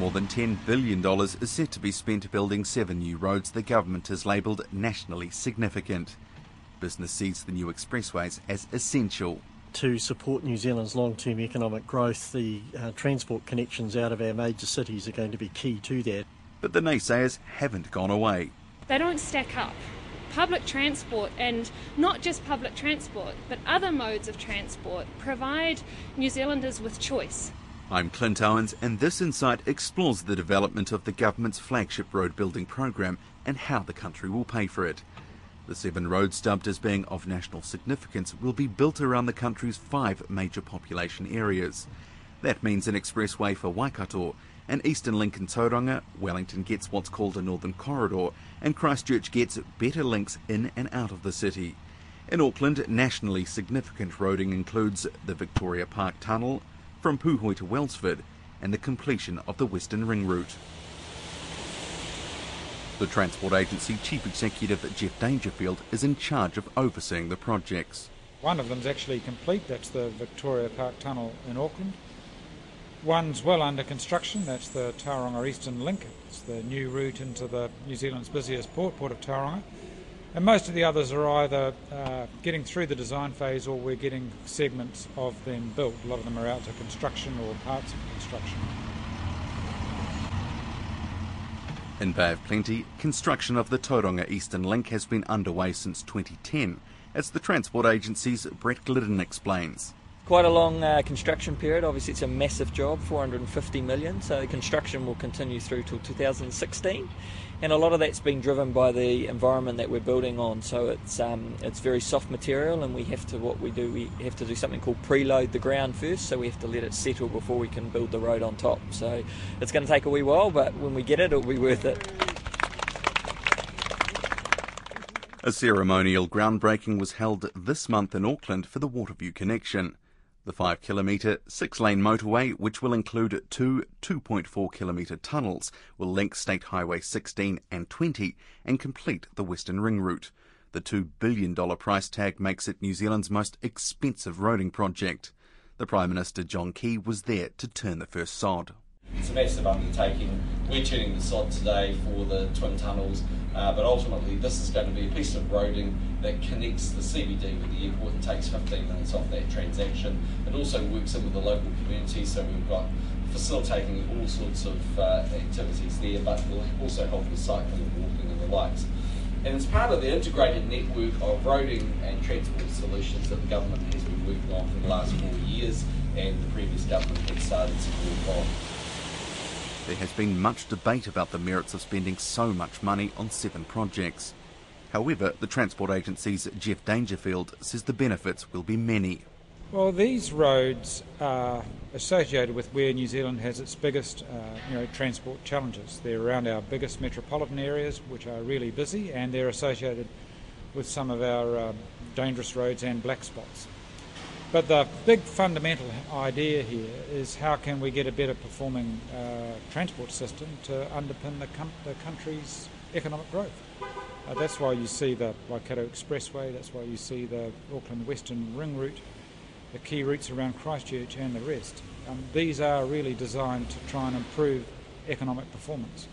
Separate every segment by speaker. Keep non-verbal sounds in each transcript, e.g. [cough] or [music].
Speaker 1: More than $10 billion is set to be spent building seven new roads the government has labelled nationally significant. Business sees the new expressways as essential.
Speaker 2: To support New Zealand's long term economic growth, the uh, transport connections out of our major cities are going to be key to that.
Speaker 1: But the naysayers haven't gone away.
Speaker 3: They don't stack up. Public transport, and not just public transport, but other modes of transport, provide New Zealanders with choice.
Speaker 1: I'm Clint Owens, and this insight explores the development of the government's flagship road building program and how the country will pay for it. The seven roads dubbed as being of national significance will be built around the country's five major population areas. That means an expressway for Waikato, an eastern link in Tauranga, Wellington gets what's called a northern corridor, and Christchurch gets better links in and out of the city. In Auckland, nationally significant roading includes the Victoria Park Tunnel, from Puhoi to Wellsford and the completion of the Western Ring route. The Transport Agency Chief Executive Geoff Dangerfield is in charge of overseeing the projects.
Speaker 4: One of them is actually complete, that's the Victoria Park Tunnel in Auckland. One's well under construction, that's the Tauranga Eastern Link. It's the new route into the New Zealand's busiest port, Port of Tauranga. And most of the others are either uh, getting through the design phase or we're getting segments of them built. A lot of them are out to construction or parts of construction.
Speaker 1: In Bay of Plenty, construction of the Tauranga Eastern Link has been underway since 2010, as the Transport Agency's Brett Gliddon explains
Speaker 5: quite a long uh, construction period. Obviously, it's a massive job, 450 million. So construction will continue through till 2016, and a lot of that's been driven by the environment that we're building on. So it's um, it's very soft material, and we have to what we do we have to do something called preload the ground first. So we have to let it settle before we can build the road on top. So it's going to take a wee while, but when we get it, it'll be worth it.
Speaker 1: A ceremonial groundbreaking was held this month in Auckland for the Waterview connection. The 5 kilometre, 6 lane motorway, which will include two 2.4 kilometre tunnels, will link State Highway 16 and 20 and complete the Western Ring route. The $2 billion price tag makes it New Zealand's most expensive roading project. The Prime Minister John Key was there to turn the first sod.
Speaker 6: It's a massive undertaking. We're turning the sod today for the twin tunnels, uh, but ultimately this is going to be a piece of roading that connects the CBD with the airport and takes 15 minutes off that transaction. It also works in with the local community, so we've got facilitating all sorts of uh, activities there, but will also help with cycling and walking and the likes. And it's part of the integrated network of roading and transport solutions that the government has been working on for the last four years and the previous government had started support on.
Speaker 1: There has been much debate about the merits of spending so much money on seven projects. However, the Transport Agency's Geoff Dangerfield says the benefits will be many.
Speaker 4: Well, these roads are associated with where New Zealand has its biggest uh, you know, transport challenges. They're around our biggest metropolitan areas, which are really busy, and they're associated with some of our uh, dangerous roads and black spots. But the big fundamental idea here is how can we get a better performing uh, transport system to underpin the, the country's economic growth. Uh, that's why you see the Waikato Expressway, that's why you see the Auckland Western Ring route, the key routes around Christchurch and the rest. Um, these are really designed to try and improve economic performance.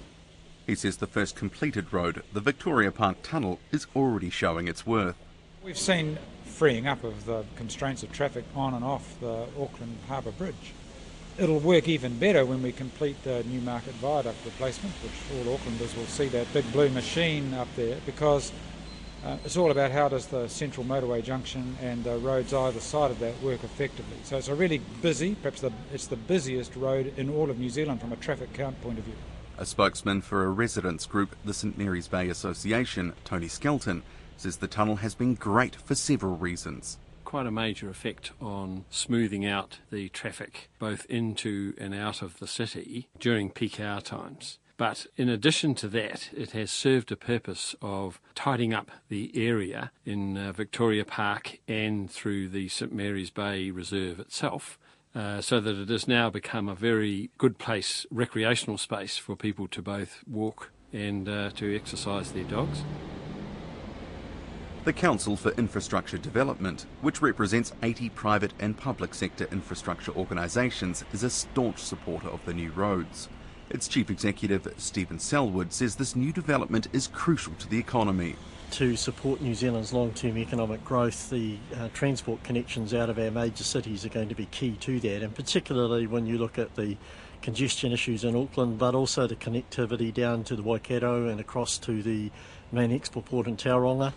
Speaker 1: He says the first completed road, the Victoria Park Tunnel, is already showing its worth.
Speaker 4: We've seen freeing up of the constraints of traffic on and off the Auckland Harbour Bridge. It'll work even better when we complete the Newmarket Viaduct replacement, which all Aucklanders will see that big blue machine up there because uh, it's all about how does the central motorway junction and the roads either side of that work effectively. So it's a really busy, perhaps the, it's the busiest road in all of New Zealand from a traffic count point of view.
Speaker 1: A spokesman for a residents group, the St Mary's Bay Association, Tony Skelton, says the tunnel has been great for several reasons.
Speaker 7: Quite a major effect on smoothing out the traffic both into and out of the city during peak hour times. But in addition to that, it has served a purpose of tidying up the area in uh, Victoria Park and through the St Mary's Bay Reserve itself. Uh, so that it has now become a very good place, recreational space for people to both walk and uh, to exercise their dogs.
Speaker 1: The Council for Infrastructure Development, which represents 80 private and public sector infrastructure organisations, is a staunch supporter of the new roads. Its chief executive, Stephen Selwood, says this new development is crucial to the economy.
Speaker 2: To support New Zealand's long term economic growth, the uh, transport connections out of our major cities are going to be key to that, and particularly when you look at the congestion issues in Auckland, but also the connectivity down to the Waikato and across to the main export port in Tauranga.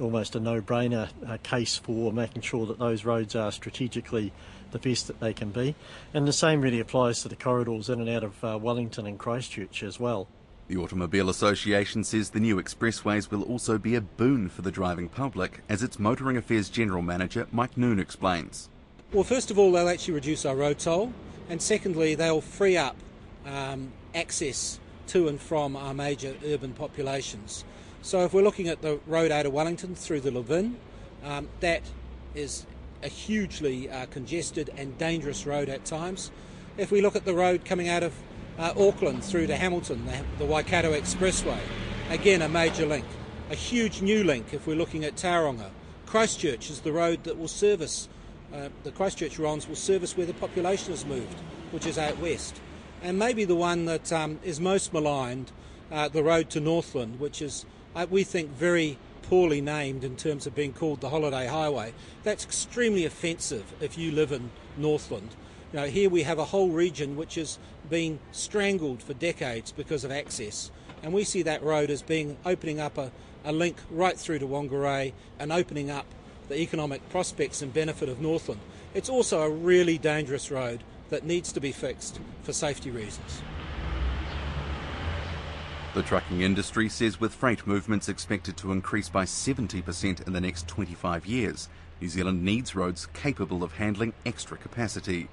Speaker 2: Almost a no brainer uh, case for making sure that those roads are strategically the best that they can be. And the same really applies to the corridors in and out of uh, Wellington and Christchurch as well.
Speaker 1: The Automobile Association says the new expressways will also be a boon for the driving public, as its Motoring Affairs General Manager Mike Noon explains.
Speaker 8: Well, first of all, they'll actually reduce our road toll, and secondly, they'll free up um, access to and from our major urban populations. So, if we're looking at the road out of Wellington through the Levin, um, that is a hugely uh, congested and dangerous road at times. If we look at the road coming out of uh, Auckland through to Hamilton, the, the Waikato Expressway, again a major link. A huge new link if we're looking at Tauranga. Christchurch is the road that will service, uh, the Christchurch RoNS will service where the population has moved, which is out west. And maybe the one that um, is most maligned, uh, the road to Northland, which is, we think, very poorly named in terms of being called the Holiday Highway. That's extremely offensive if you live in Northland. You know, here we have a whole region which has been strangled for decades because of access, and we see that road as being opening up a, a link right through to Whangarei and opening up the economic prospects and benefit of Northland. It's also a really dangerous road that needs to be fixed for safety reasons.
Speaker 1: The trucking industry says with freight movements expected to increase by 70% in the next 25 years, New Zealand needs roads capable of handling extra capacity.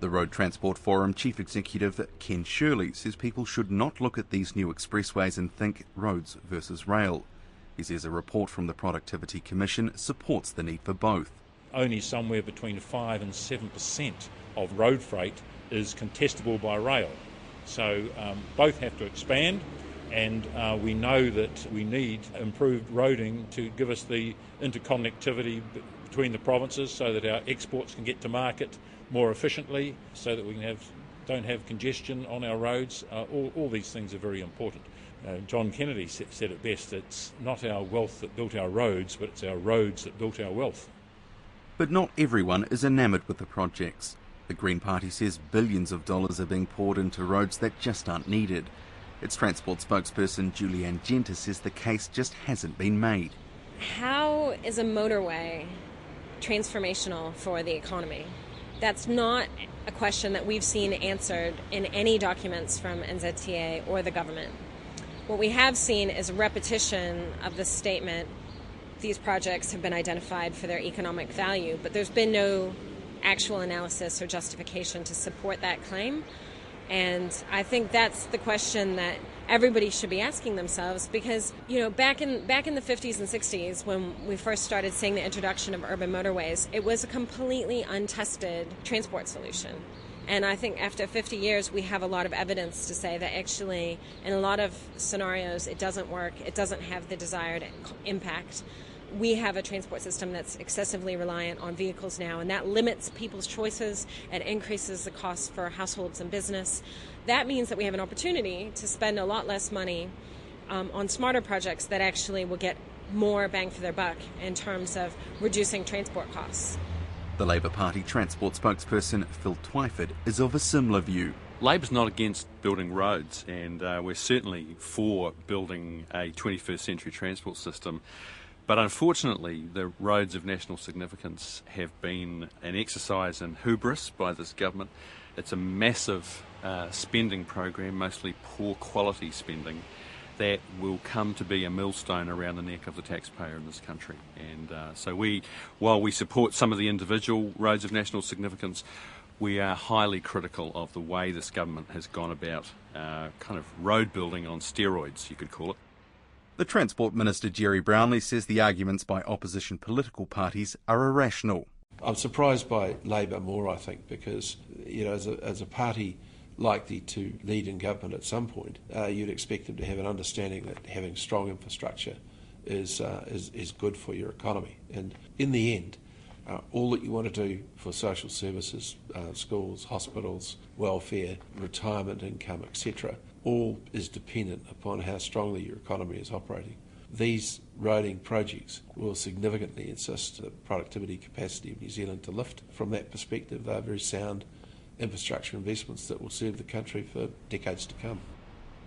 Speaker 1: The Road Transport Forum chief executive Ken Shirley says people should not look at these new expressways and think roads versus rail. He says a report from the Productivity Commission supports the need for both.
Speaker 9: Only somewhere between 5 and 7% of road freight is contestable by rail. So um, both have to expand and uh, we know that we need improved roading to give us the interconnectivity between the provinces so that our exports can get to market more efficiently, so that we can have, don't have congestion on our roads. Uh, all, all, these things are very important. Uh, John Kennedy said it best it's not our wealth that built our roads, but it's our roads that built our wealth.
Speaker 1: But not everyone is enamoured with the projects. The Green Party says billions of dollars are being poured into roads that just aren't needed. Its transport spokesperson Julie Anne Genter says the case just hasn't been made.
Speaker 10: How is a motorway transformational for the economy? That's not a question that we've seen answered in any documents from NZTA or the government. What we have seen is repetition of the statement these projects have been identified for their economic value, but there's been no actual analysis or justification to support that claim. And I think that's the question that everybody should be asking themselves because you know back in back in the 50s and 60s when we first started seeing the introduction of urban motorways it was a completely untested transport solution and I think after 50 years, we have a lot of evidence to say that actually, in a lot of scenarios, it doesn't work. It doesn't have the desired impact we have a transport system that's excessively reliant on vehicles now, and that limits people's choices and increases the costs for households and business. That means that we have an opportunity to spend a lot less money um, on smarter projects that actually will get more bang for their buck in terms of reducing transport costs.
Speaker 1: The Labour Party transport spokesperson Phil Twyford is of a similar view.
Speaker 7: Labor's not against building roads, and uh, we're certainly for building a 21st century transport system. But unfortunately, the roads of national significance have been an exercise in hubris by this government. It's a massive uh, spending program, mostly poor quality spending, that will come to be a millstone around the neck of the taxpayer in this country. And uh, so, we, while we support some of the individual roads of national significance, we are highly critical of the way this government has gone about uh, kind of road building on steroids, you could call it.
Speaker 1: The Transport Minister Gerry Brownlee says the arguments by opposition political parties are irrational.
Speaker 11: I'm surprised by Labor more, I think, because you know, as a, as a party likely to lead in government at some point, uh, you'd expect them to have an understanding that having strong infrastructure is, uh, is is good for your economy. And in the end, uh, all that you want to do for social services, uh, schools, hospitals, welfare, retirement income, etc., all is dependent upon how strongly your economy is operating. These roading projects will significantly assist the productivity capacity of New Zealand to lift. From that perspective, they are very sound infrastructure investments that will serve the country for decades to come.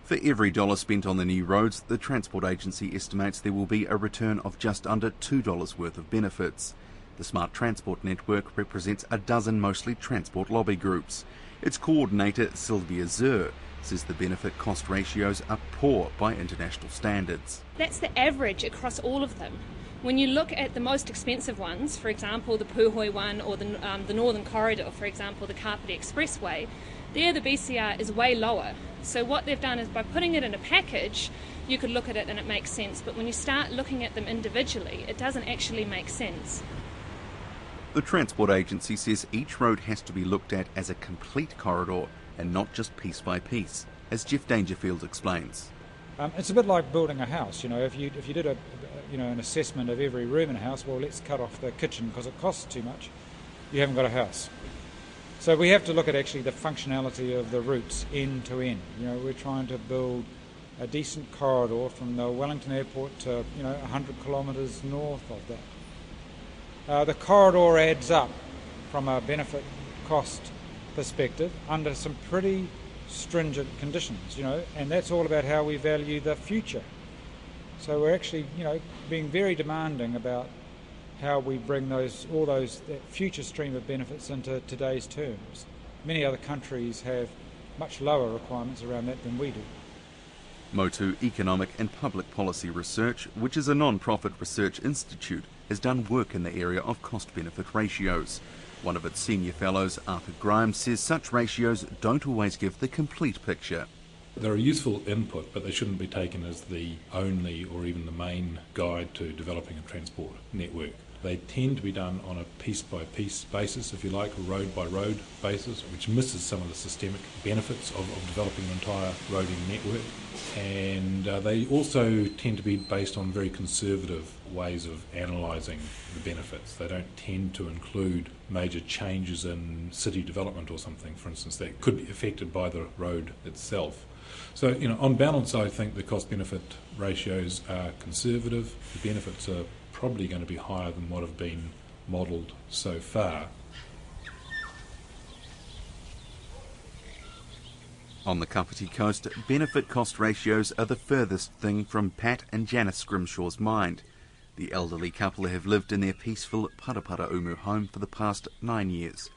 Speaker 1: For every dollar spent on the new roads, the Transport Agency estimates there will be a return of just under $2 worth of benefits. The Smart Transport Network represents a dozen mostly transport lobby groups. Its coordinator, Sylvia Zur, says the benefit cost ratios are poor by international standards.
Speaker 3: That's the average across all of them. When you look at the most expensive ones, for example, the Puhoi one or the, um, the Northern Corridor, for example, the Kapiti Expressway, there the BCR is way lower. So what they've done is by putting it in a package, you could look at it and it makes sense. But when you start looking at them individually, it doesn't actually make sense.
Speaker 1: The Transport Agency says each road has to be looked at as a complete corridor and not just piece by piece, as Geoff Dangerfield explains.
Speaker 4: Um, it's a bit like building a house. You know, if you if you did a you know an assessment of every room in a house, well, let's cut off the kitchen because it costs too much. You haven't got a house. So we have to look at actually the functionality of the routes end to end. You know, we're trying to build a decent corridor from the Wellington Airport to you know 100 kilometres north of that. Uh, the corridor adds up from a benefit cost perspective under some pretty stringent conditions, you know, and that's all about how we value the future. So we're actually, you know, being very demanding about how we bring those all those future stream of benefits into today's terms. Many other countries have much lower requirements around that than we do.
Speaker 1: Motu Economic and Public Policy Research, which is a non-profit research institute, has done work in the area of cost-benefit ratios. One of its senior fellows, Arthur Grimes, says such ratios don't always give the complete picture.
Speaker 9: They're a useful input, but they shouldn't be taken as the only or even the main guide to developing a transport network. They tend to be done on a piece by piece basis, if you like, road by road basis, which misses some of the systemic benefits of, of developing an entire roading network. And uh, they also tend to be based on very conservative ways of analysing the benefits. They don't tend to include major changes in city development or something, for instance, that could be affected by the road itself. So, you know, on balance, I think the cost benefit ratios are conservative. The benefits are probably going to be higher than what have been modelled so far.
Speaker 1: On the Kapiti coast, benefit cost ratios are the furthest thing from Pat and Janice Grimshaw's mind. The elderly couple have lived in their peaceful Paraparaumu home for the past nine years.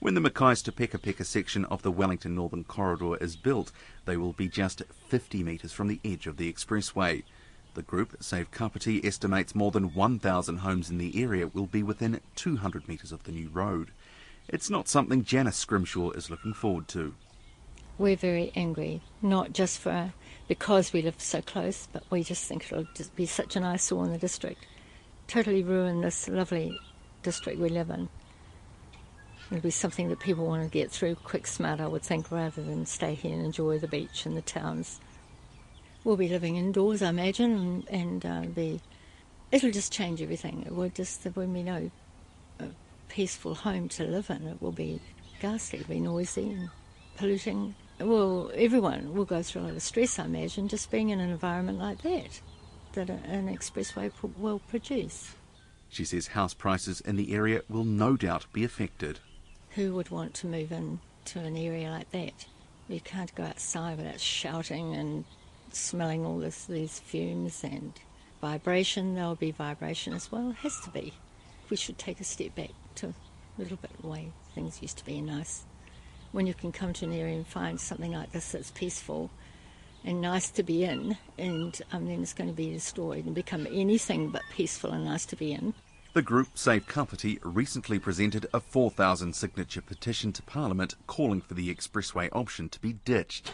Speaker 1: When the Mackay's to Peka Peka section of the Wellington Northern Corridor is built, they will be just 50 metres from the edge of the expressway. The group, Save Kapiti, estimates more than 1,000 homes in the area will be within 200 metres of the new road. It's not something Janice Scrimshaw is looking forward to.
Speaker 12: We're very angry, not just for because we live so close, but we just think it'll just be such an eyesore in the district. Totally ruin this lovely district we live in. It'll be something that people want to get through quick, smart, I would think, rather than stay here and enjoy the beach and the towns we'll be living indoors, I imagine, and, and uh, be. It'll just change everything. It will just there will be no uh, peaceful home to live in. It will be ghastly, it'll be noisy and polluting. Well, everyone will go through a lot of stress, I imagine, just being in an environment like that, that an expressway will produce.
Speaker 1: She says house prices in the area will no doubt be affected.
Speaker 12: Who would want to move in to an area like that? You can't go outside without shouting and smelling all this, these fumes and vibration. There'll be vibration as well. It has to be. We should take a step back to a little bit the way things used to be nice. When you can come to an area and find something like this that's peaceful and nice to be in, and um, then it's going to be destroyed and become anything but peaceful and nice to be in.
Speaker 1: The group Save Kapiti recently presented a 4,000 signature petition to Parliament calling for the expressway option to be ditched.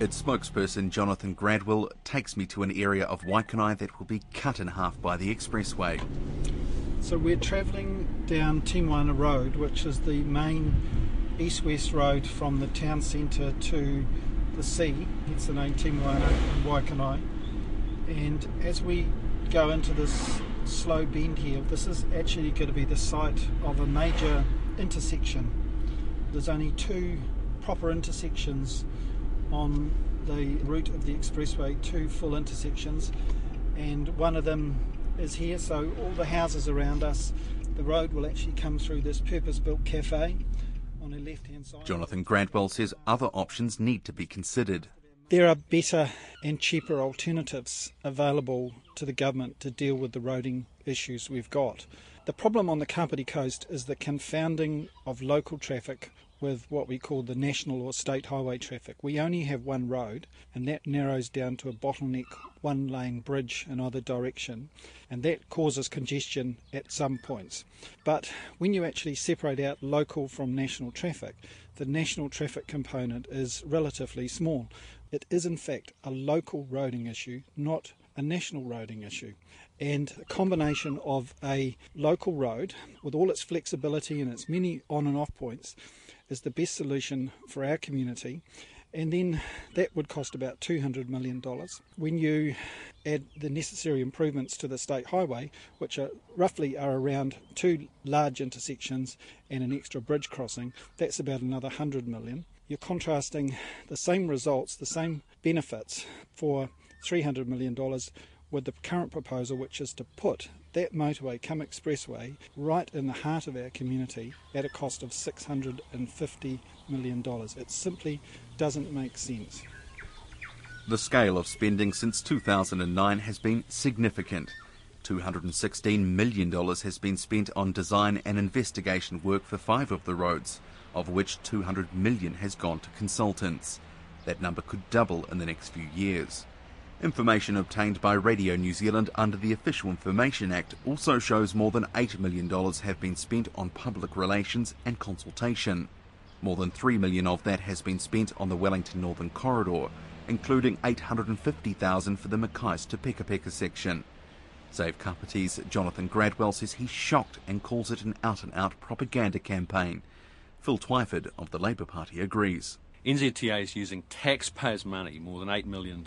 Speaker 1: Its spokesperson, Jonathan Gradwell, takes me to an area of Waikanae that will be cut in half by the expressway.
Speaker 13: So we're travelling down Te Moana Road, which is the main east-west road from the town centre to the sea. It's the name Te Moana and Waikanae. And as we go into this slow bend here. This is actually going to be the site of a major intersection. There's only two proper intersections on the route of the expressway, two full intersections, and one of them is here. So all the houses around us, the road will actually come through this purpose-built cafe on the left-hand side.
Speaker 1: Jonathan Gradwell says other options need to be considered.
Speaker 13: There are better and cheaper alternatives available to the government to deal with the roading issues we've got. The problem on the Kapiti coast is the confounding of local traffic with what we call the national or state highway traffic. We only have one road, and that narrows down to a bottleneck one lane bridge in either direction, and that causes congestion at some points. But when you actually separate out local from national traffic, the national traffic component is relatively small. It is, in fact, a local roading issue, not a national roading issue. And a combination of a local road with all its flexibility and its many on and off points is the best solution for our community. And then that would cost about $200 million. When you add the necessary improvements to the state highway, which are roughly are around two large intersections and an extra bridge crossing, that's about another 100 million you're contrasting the same results, the same benefits for $300 million with the current proposal, which is to put that motorway come expressway right in the heart of our community at a cost of $650 million. It simply doesn't make sense.
Speaker 1: The scale of spending since 2009 has been significant. $216 million has been spent on design and investigation work for five of the roads of which 200 million has gone to consultants. That number could double in the next few years. Information obtained by Radio New Zealand under the Official Information Act also shows more than $8 million have been spent on public relations and consultation. More than 3 million of that has been spent on the Wellington Northern Corridor, including 850,000 for the Mackay to Pekapeka section. Save Kapiti's Jonathan Gradwell says he's shocked and calls it an out-and-out propaganda campaign. Phil Twyford of the Labour Party agrees.
Speaker 7: NZTA is using taxpayers' money, more than $8 million,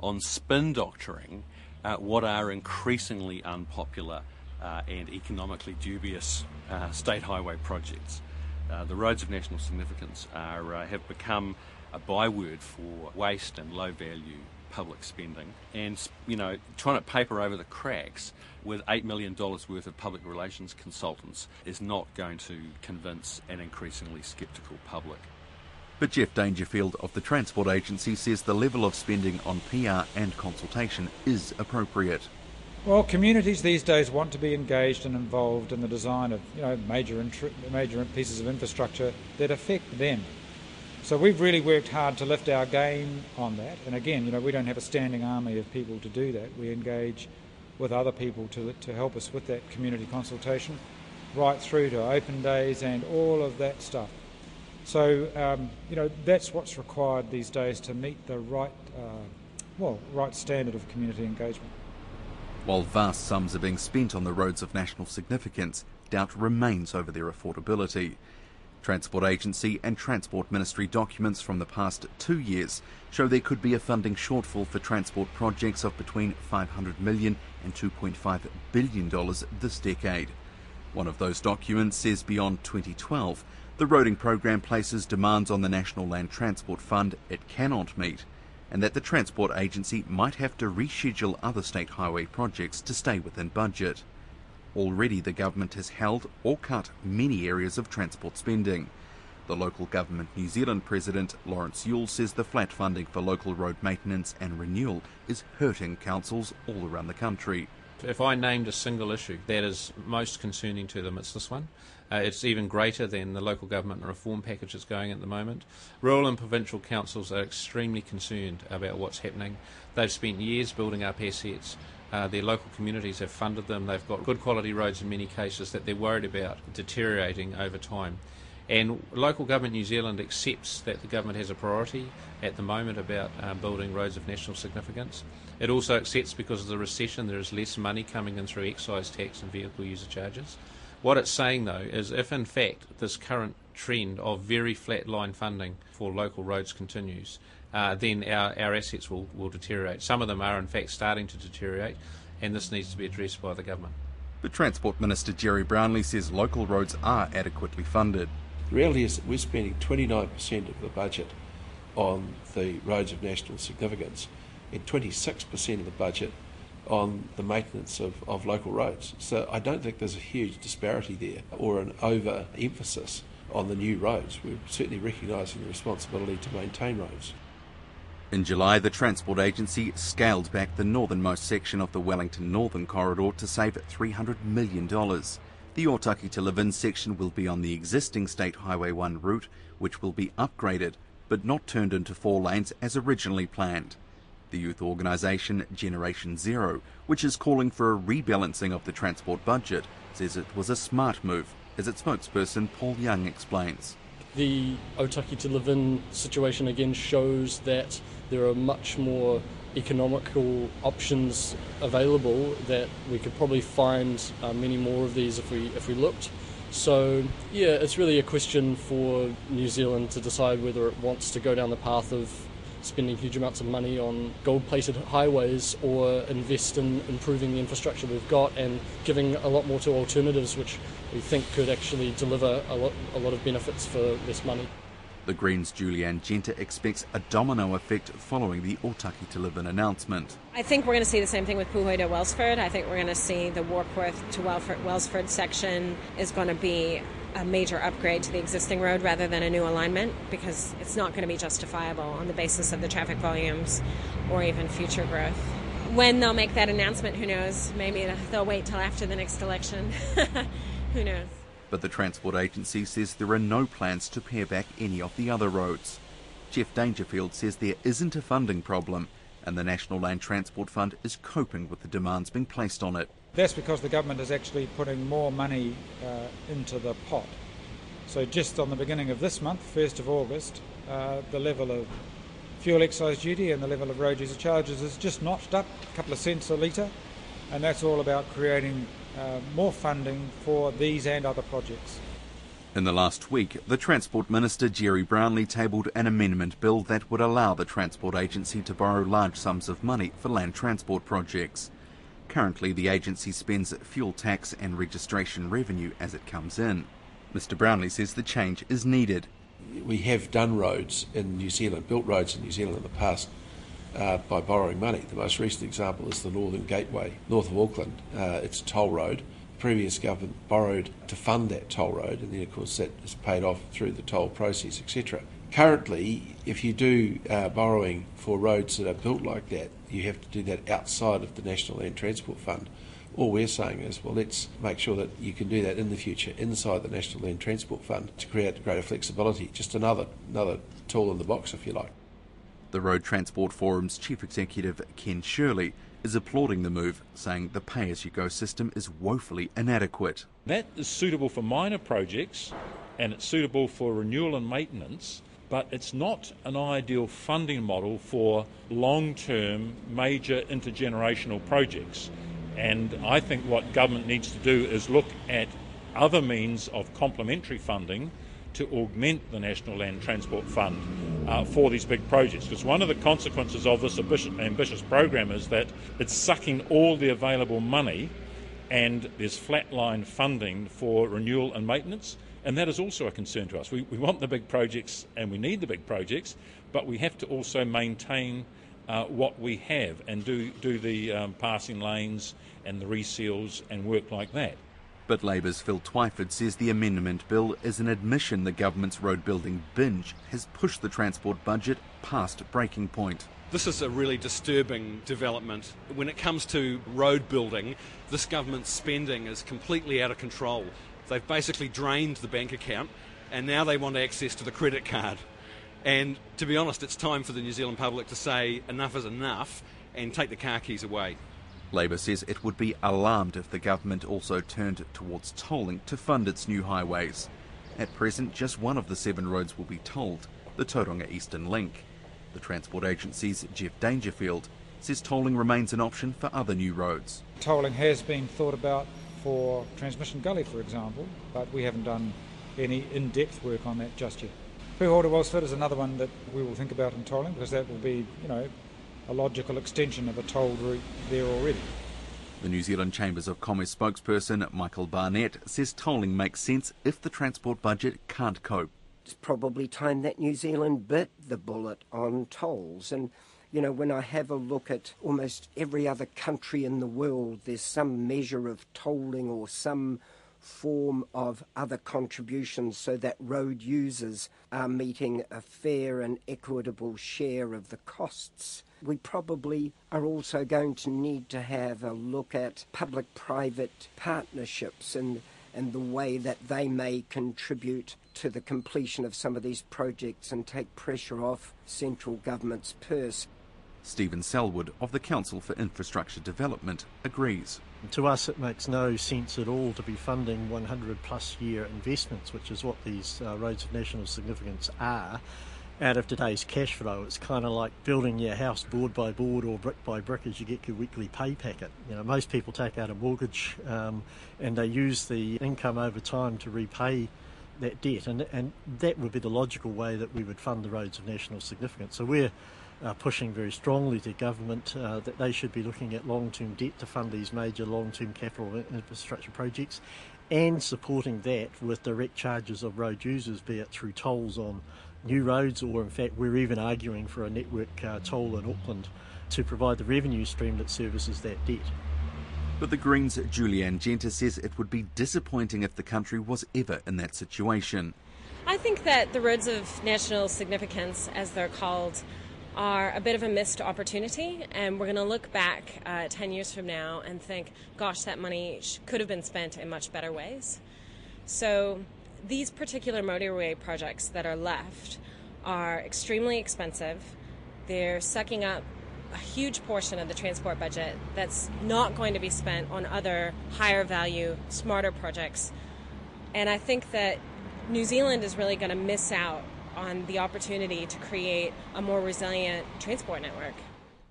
Speaker 7: on spin doctoring uh, what are increasingly unpopular uh, and economically dubious uh, state highway projects. Uh, the roads of national significance are, uh, have become a byword for waste and low value public spending and you know trying to paper over the cracks with $8 million worth of public relations consultants is not going to convince an increasingly sceptical public.
Speaker 1: But Geoff Dangerfield of the Transport Agency says the level of spending on PR and consultation is appropriate.
Speaker 4: Well, communities these days want to be engaged and involved in the design of you know major major pieces of infrastructure that affect them. So we've really worked hard to lift our game on that. And again, you know, we don't have a standing army of people to do that. We engage with other people to, to help us with that community consultation, right through to open days and all of that stuff. So, um, you know, that's what's required these days to meet the right, uh, well, right standard of community engagement.
Speaker 1: While vast sums are being spent on the roads of national significance, doubt remains over their affordability. Transport Agency and Transport Ministry documents from the past two years show there could be a funding shortfall for transport projects of between 500 million and 2.5 billion dollars this decade. One of those documents says beyond 2012, the roading program places demands on the National Land Transport Fund it cannot meet, and that the Transport Agency might have to reschedule other state highway projects to stay within budget. Already the government has held or cut many areas of transport spending. The Local Government New Zealand President Lawrence Yule says the flat funding for local road maintenance and renewal is hurting councils all around the country.
Speaker 14: If I named a single issue that is most concerning to them, it's this one. Uh, it's even greater than the local government reform package that's going at the moment. Rural and provincial councils are extremely concerned about what's happening. They've spent years building up assets. Uh, their local communities have funded them. They've got good quality roads in many cases that they're worried about deteriorating over time. And local government New Zealand accepts that the government has a priority at the moment about uh, building roads of national significance. It also accepts because of the recession there is less money coming in through excise tax and vehicle user charges. What it's saying though is if in fact this current trend of very flat line funding for local roads continues, uh, then our, our assets will, will deteriorate. Some of them are, in fact, starting to deteriorate, and this needs to be addressed by the government.
Speaker 1: But Transport Minister Gerry Brownlee says local roads are adequately funded.
Speaker 11: The reality is that we're spending 29% of the budget on the roads of national significance and 26% of the budget on the maintenance of, of local roads. So I don't think there's a huge disparity there or an over emphasis on the new roads. We're certainly recognising the responsibility to maintain roads.
Speaker 1: In July, the Transport Agency scaled back the northernmost section of the Wellington Northern Corridor to save $300 million. The Otaki to Levin section will be on the existing State Highway 1 route, which will be upgraded but not turned into four lanes as originally planned. The youth organisation Generation Zero, which is calling for a rebalancing of the transport budget, says it was a smart move, as its spokesperson Paul Young explains.
Speaker 15: The Otaki to Levin situation again shows that there are much more economical options available that we could probably find uh, many more of these if we if we looked. So yeah, it's really a question for New Zealand to decide whether it wants to go down the path of spending huge amounts of money on gold-plated highways or invest in improving the infrastructure we've got and giving a lot more to alternatives, which we think could actually deliver a lot, a lot of benefits for less money.
Speaker 1: The Greens' Julie Anne Genter expects a domino effect following the Otaki to Levin announcement.
Speaker 10: I think we're going to see the same thing with Puhoi to Wellsford. I think we're going to see the Warkworth to Wellsford section is going to be a major upgrade to the existing road rather than a new alignment because it's not going to be justifiable on the basis of the traffic volumes or even future growth. When they'll make that announcement, who knows? Maybe they'll wait till after the next election. [laughs] who knows?
Speaker 1: but the Transport Agency says there are no plans to pare back any of the other roads. Geoff Dangerfield says there isn't a funding problem and the National Land Transport Fund is coping with the demands being placed on it.
Speaker 4: That's because the government is actually putting more money uh, into the pot. So just on the beginning of this month, 1st of August, uh, the level of fuel excise duty and the level of road user charges is just notched up a couple of cents a litre, and that's all about creating uh, more funding for these and other projects.
Speaker 1: In the last week, the Transport Minister Gerry Brownlee tabled an amendment bill that would allow the Transport Agency to borrow large sums of money for land transport projects. Currently, the agency spends fuel tax and registration revenue as it comes in. Mr Brownlee says the change is needed.
Speaker 11: We have done roads in New Zealand, built roads in New Zealand in the past uh, by borrowing money. The most recent example is the Northern Gateway, north of Auckland. Uh, it's a toll road. The previous government borrowed to fund that toll road, and then, of course, that is paid off through the toll process, etc. Currently, if you do uh, borrowing for roads that are built like that, you have to do that outside of the National Land Transport Fund. All we're saying is, well, let's make sure that you can do that in the future inside the National Land Transport Fund to create greater flexibility. Just another another tool in the box, if you like.
Speaker 1: The Road Transport Forum's chief executive, Ken Shirley, is applauding the move, saying the pay as you go system is woefully inadequate.
Speaker 9: That is suitable for minor projects and it's suitable for renewal and maintenance, but it's not an ideal funding model for long term major intergenerational projects. And I think what government needs to do is look at other means of complementary funding to augment the National Land Transport Fund uh, for these big projects. Because one of the consequences of this ambitious, ambitious program is that it's sucking all the available money and there's flatline funding for renewal and maintenance. And that is also a concern to us. We, we want the big projects and we need the big projects, but we have to also maintain uh, what we have and do, do the um, passing lanes and the reseals and work like that.
Speaker 1: But Labour's Phil Twyford says the amendment bill is an admission the government's road building binge has pushed the transport budget past breaking point.
Speaker 16: This is a really disturbing development. When it comes to road building, this government's spending is completely out of control. They've basically drained the bank account and now they want access to the credit card. And to be honest, it's time for the New Zealand public to say enough is enough and take the car keys away.
Speaker 1: Labor says it would be alarmed if the government also turned towards tolling to fund its new highways. At present, just one of the seven roads will be tolled, the Tauranga Eastern Link. The Transport Agency's Geoff Dangerfield says tolling remains an option for other new roads.
Speaker 4: Tolling has been thought about for Transmission Gully, for example, but we haven't done any in depth work on that just yet. Puhoi to Wellsford is another one that we will think about in tolling because that will be, you know, a logical extension of a tolled route there already.
Speaker 1: The New Zealand Chambers of Commerce spokesperson Michael Barnett says tolling makes sense if the transport budget can't cope.
Speaker 17: It's probably time that New Zealand bit the bullet on tolls. And, you know, when I have a look at almost every other country in the world, there's some measure of tolling or some form of other contributions so that road users are meeting a fair and equitable share of the costs. We probably are also going to need to have a look at public private partnerships and, and the way that they may contribute to the completion of some of these projects and take pressure off central government's purse.
Speaker 1: Stephen Selwood of the Council for Infrastructure Development agrees.
Speaker 2: To us, it makes no sense at all to be funding 100 plus year investments, which is what these uh, roads of national significance are, out of today's cash flow. It's kind of like building your house board by board or brick by brick as you get your weekly pay packet. You know, most people take out a mortgage um, and they use the income over time to repay that debt, and and that would be the logical way that we would fund the roads of national significance. So we're uh, pushing very strongly to government uh, that they should be looking at long-term debt to fund these major long-term capital infrastructure projects, and supporting that with direct charges of road users, be it through tolls on new roads, or in fact we're even arguing for a network uh, toll in Auckland to provide the revenue stream that services that debt.
Speaker 1: But the Greens' Julie Anne Genter says it would be disappointing if the country was ever in that situation.
Speaker 10: I think that the roads of national significance, as they're called, are a bit of a missed opportunity, and we're going to look back uh, 10 years from now and think, gosh, that money sh- could have been spent in much better ways. So, these particular motorway projects that are left are extremely expensive. They're sucking up a huge portion of the transport budget that's not going to be spent on other higher value, smarter projects. And I think that New Zealand is really going to miss out on the opportunity to create a more resilient transport network.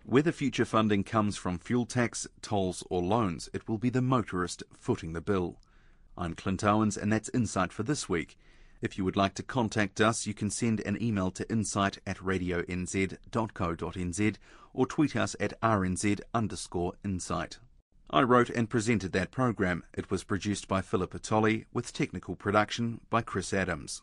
Speaker 1: Whether future funding comes from fuel tax, tolls, or loans, it will be the motorist footing the bill. I'm Clint Owens, and that's Insight for this week. If you would like to contact us, you can send an email to insight at radionz.co.nz or tweet us at rnz underscore insight. I wrote and presented that program. It was produced by Philip Tolley with technical production by Chris Adams.